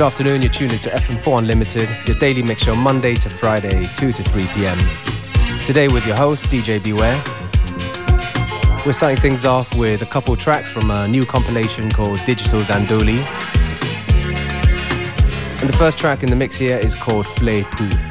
Good afternoon, you're tuned into FM4 Unlimited, your daily mix show Monday to Friday, 2 to 3 p.m. Today with your host, DJ Beware. We're starting things off with a couple tracks from a new compilation called Digital Zandoli. And the first track in the mix here is called Flay Poo.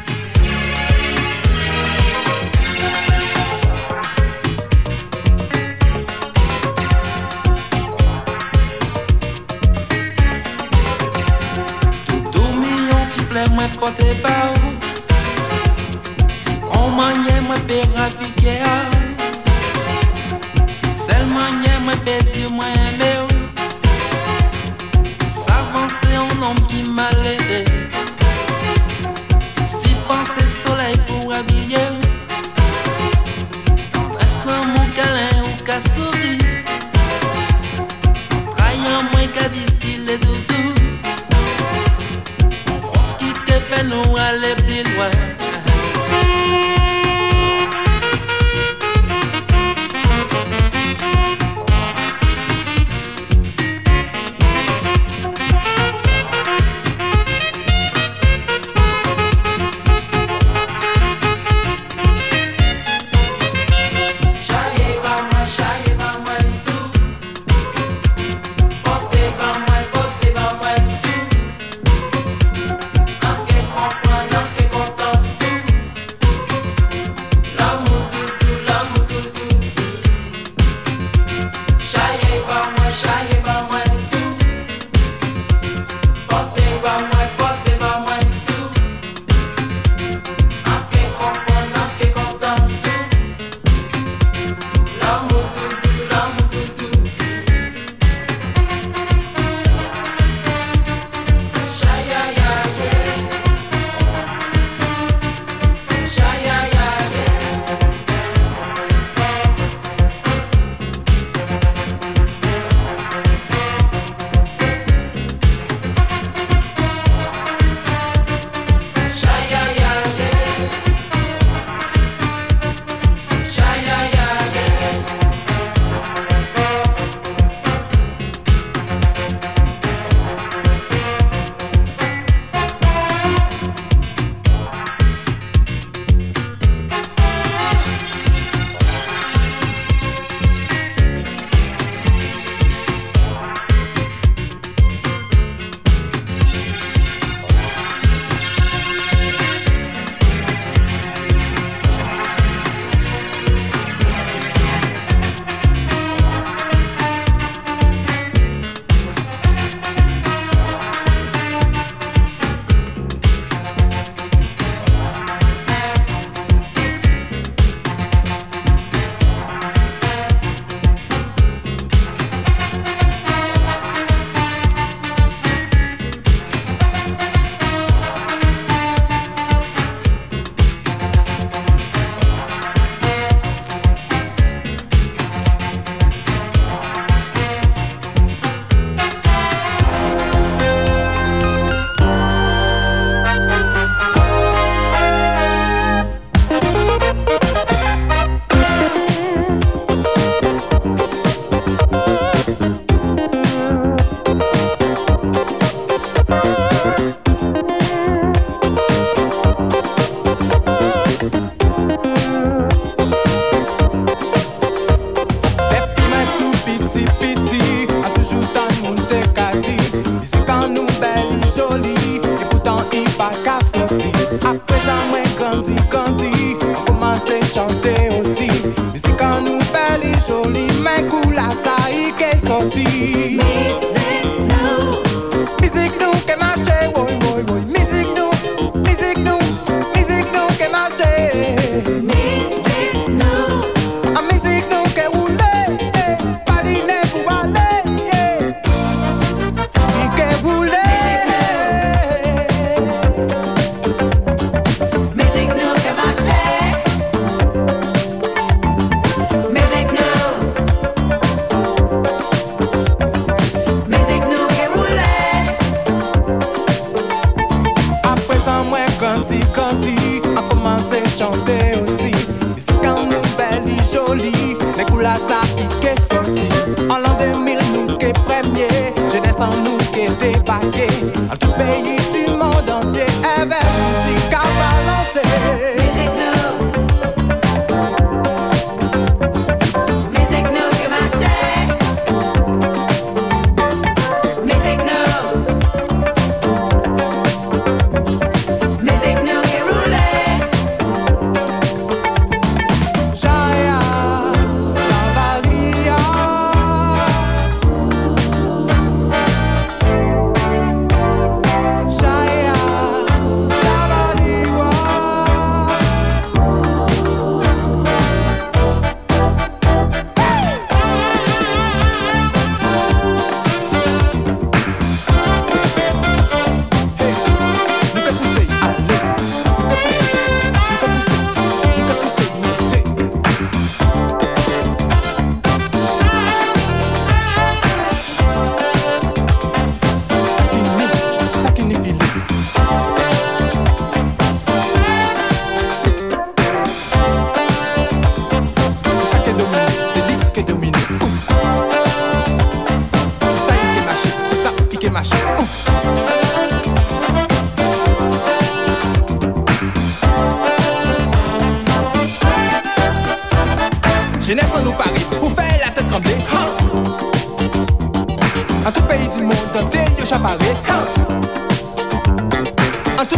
a commencé à chanter aussi. C'est quand nous belle et jolie, les couleurs s'affiquent sorti. En l'an 2000, nous qui premiers, jeunesse en nous qui débarqués.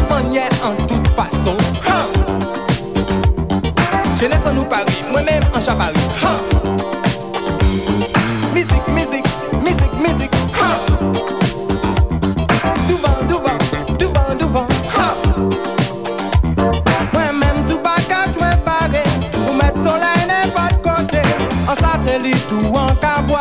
manière, en toute façon. Ha! Jeunesse en nous Paris, moi-même en Chapari. Musique, musique, musique, musique. Ha! Devant, devant, devant, devant. Moi-même tout pas qu'à jouer pareil. Pour mettre soleil n'est pas de côté. En satellite ou en cabois.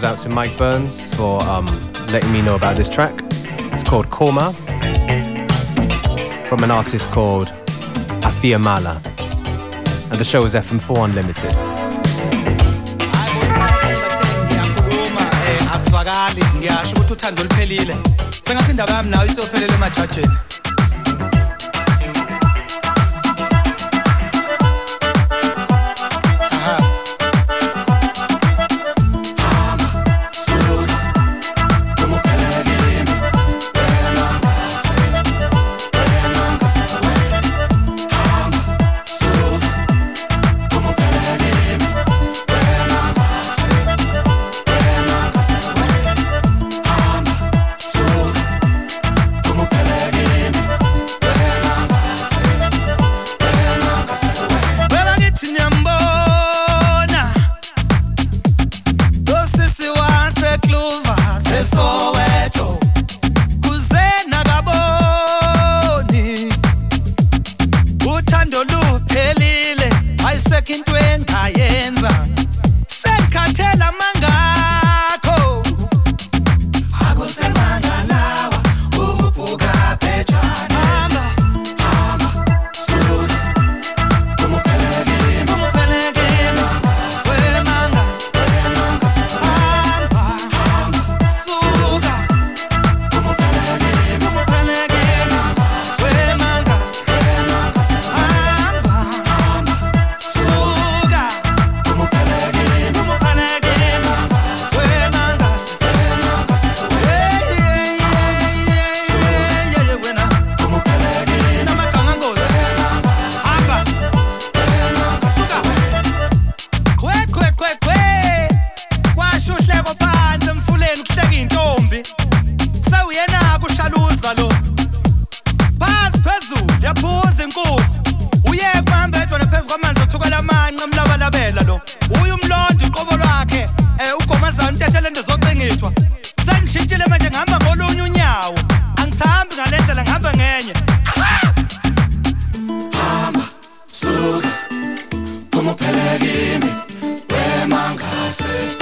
goes out to Mike Burns for um, letting me know about this track. It's called Koma from an artist called Afia Mala. And the show is FM4 Unlimited. engikwenzayo intethele nto zocengithwa sengishintshile manje ngihamba ngolunye unyawo. Angisahambi ngale ndlela ngihamba ngenye. Hamba suka. Uma uphele kimi wemangase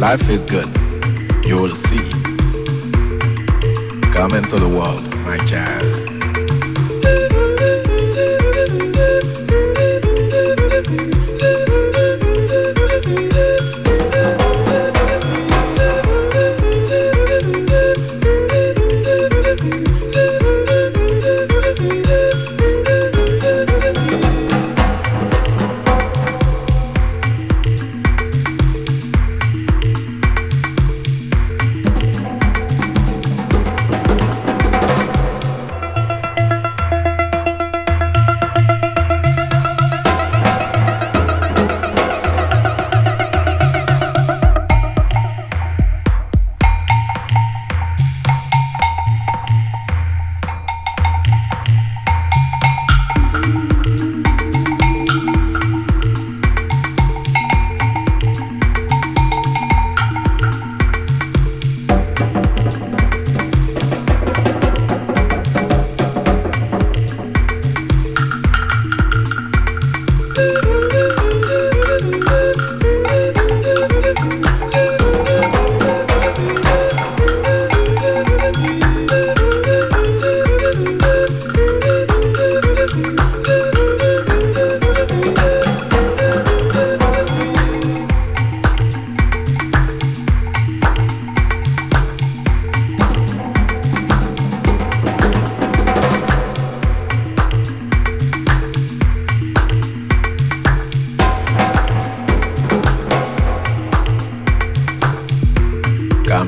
Life is good, you will see. Come into the world, my child.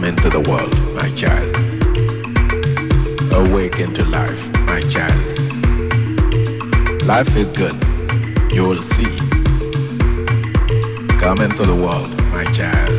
Come into the world, my child. Awaken to life, my child. Life is good, you'll see. Come into the world, my child.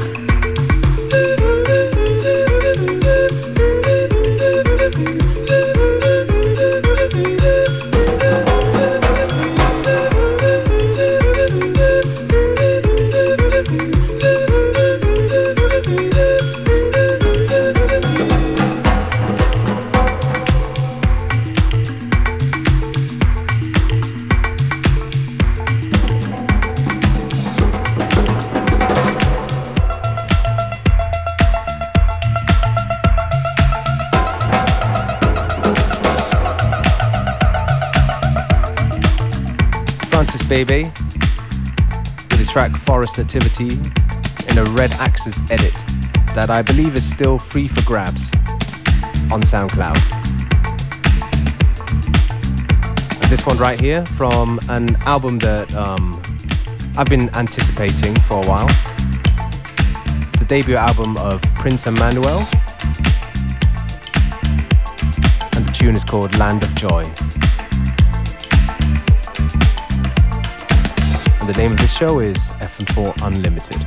Bebey with his track Forest Nativity in a Red Axes edit that I believe is still free for grabs on SoundCloud. And this one right here from an album that um, I've been anticipating for a while. It's the debut album of Prince Emmanuel, and the tune is called Land of Joy. The name of the show is FM4 Unlimited.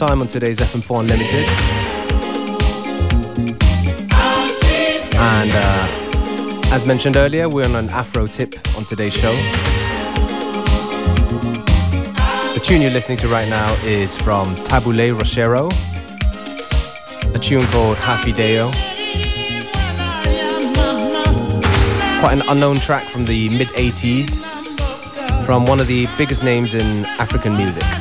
Time on today's FM4 Unlimited. And uh, as mentioned earlier, we're on an Afro tip on today's show. The tune you're listening to right now is from Tabu Ley Rochereau, a tune called Hafi Deo. Quite an unknown track from the mid 80s from one of the biggest names in African music.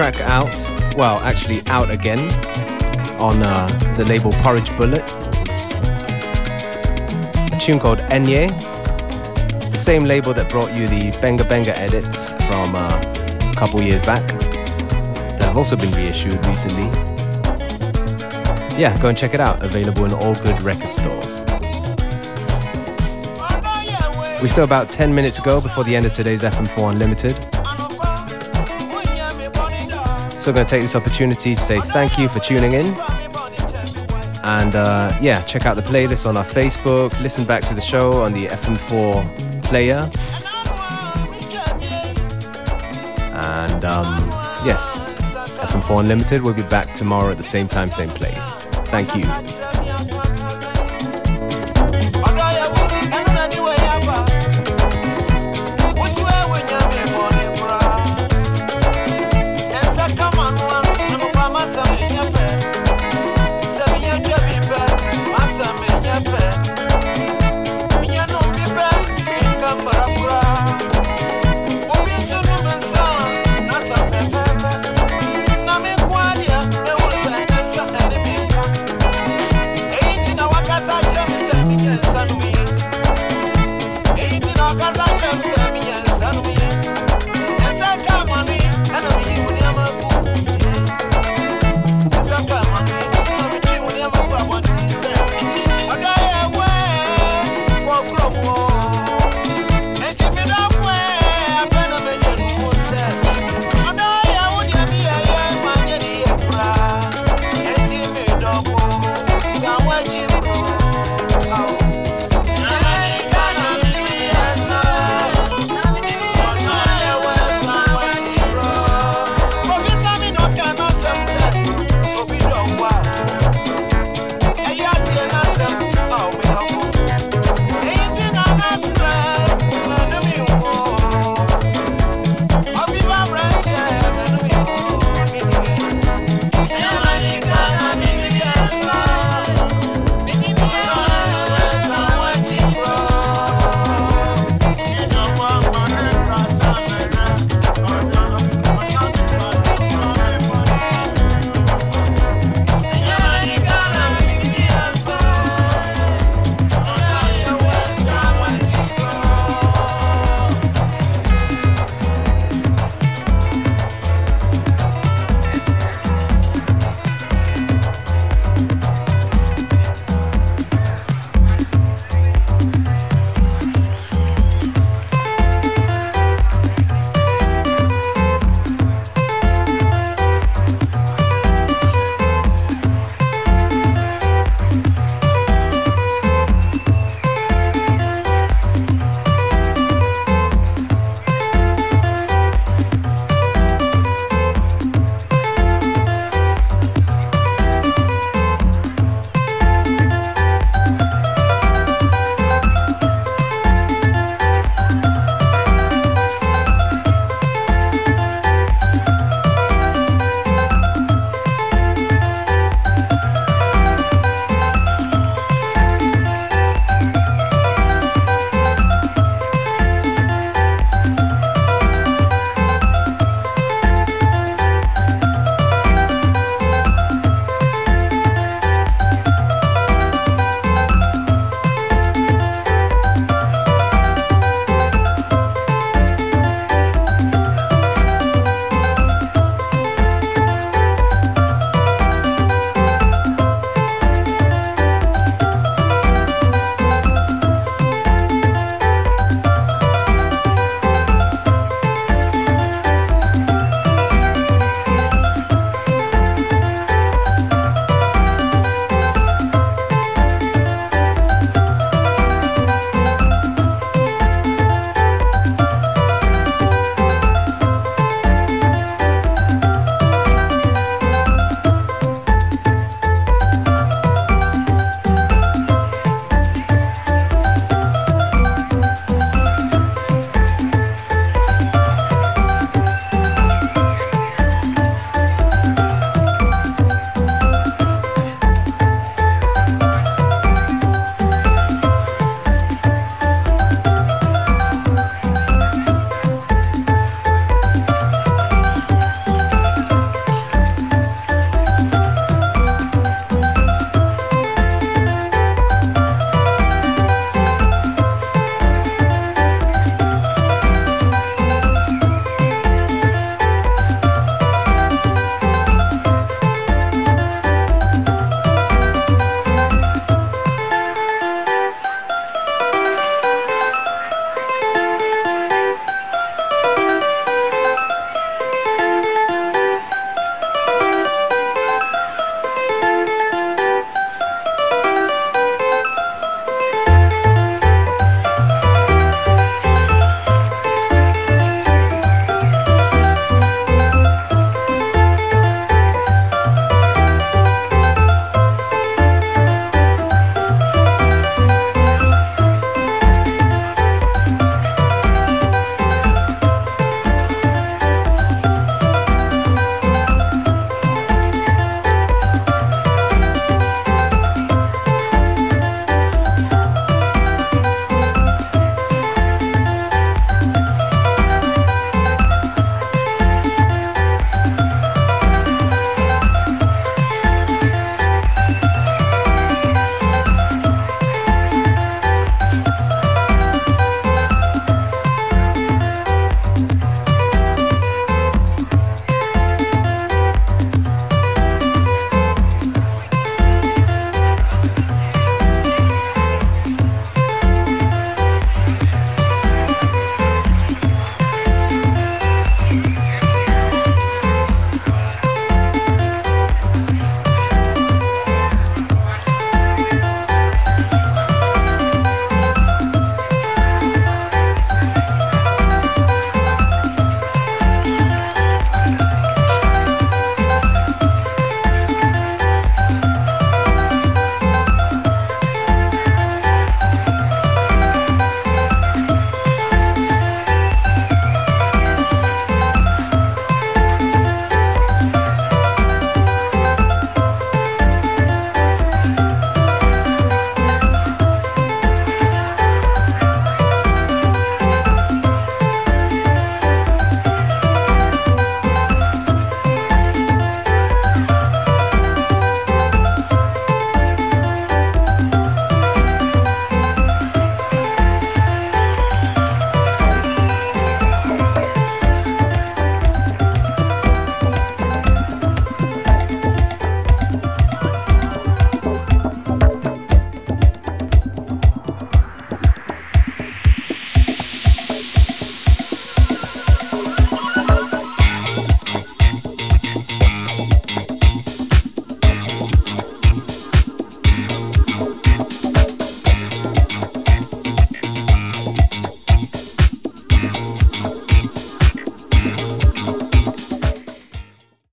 Track out. Well, actually out again on uh, the label Porridge Bullet. A tune called Enye. The same label that brought you the Benga Benga edits from uh, a couple years back. That have also been reissued recently. Yeah, go and check it out. Available in all good record stores. We still about 10 minutes ago before the end of today's FM4 Unlimited. So I'm going to take this opportunity to say thank you for tuning in. And uh, yeah, check out the playlist on our Facebook, listen back to the show on the FM4 player. And um, yes, FM4 Unlimited will be back tomorrow at the same time, same place. Thank you.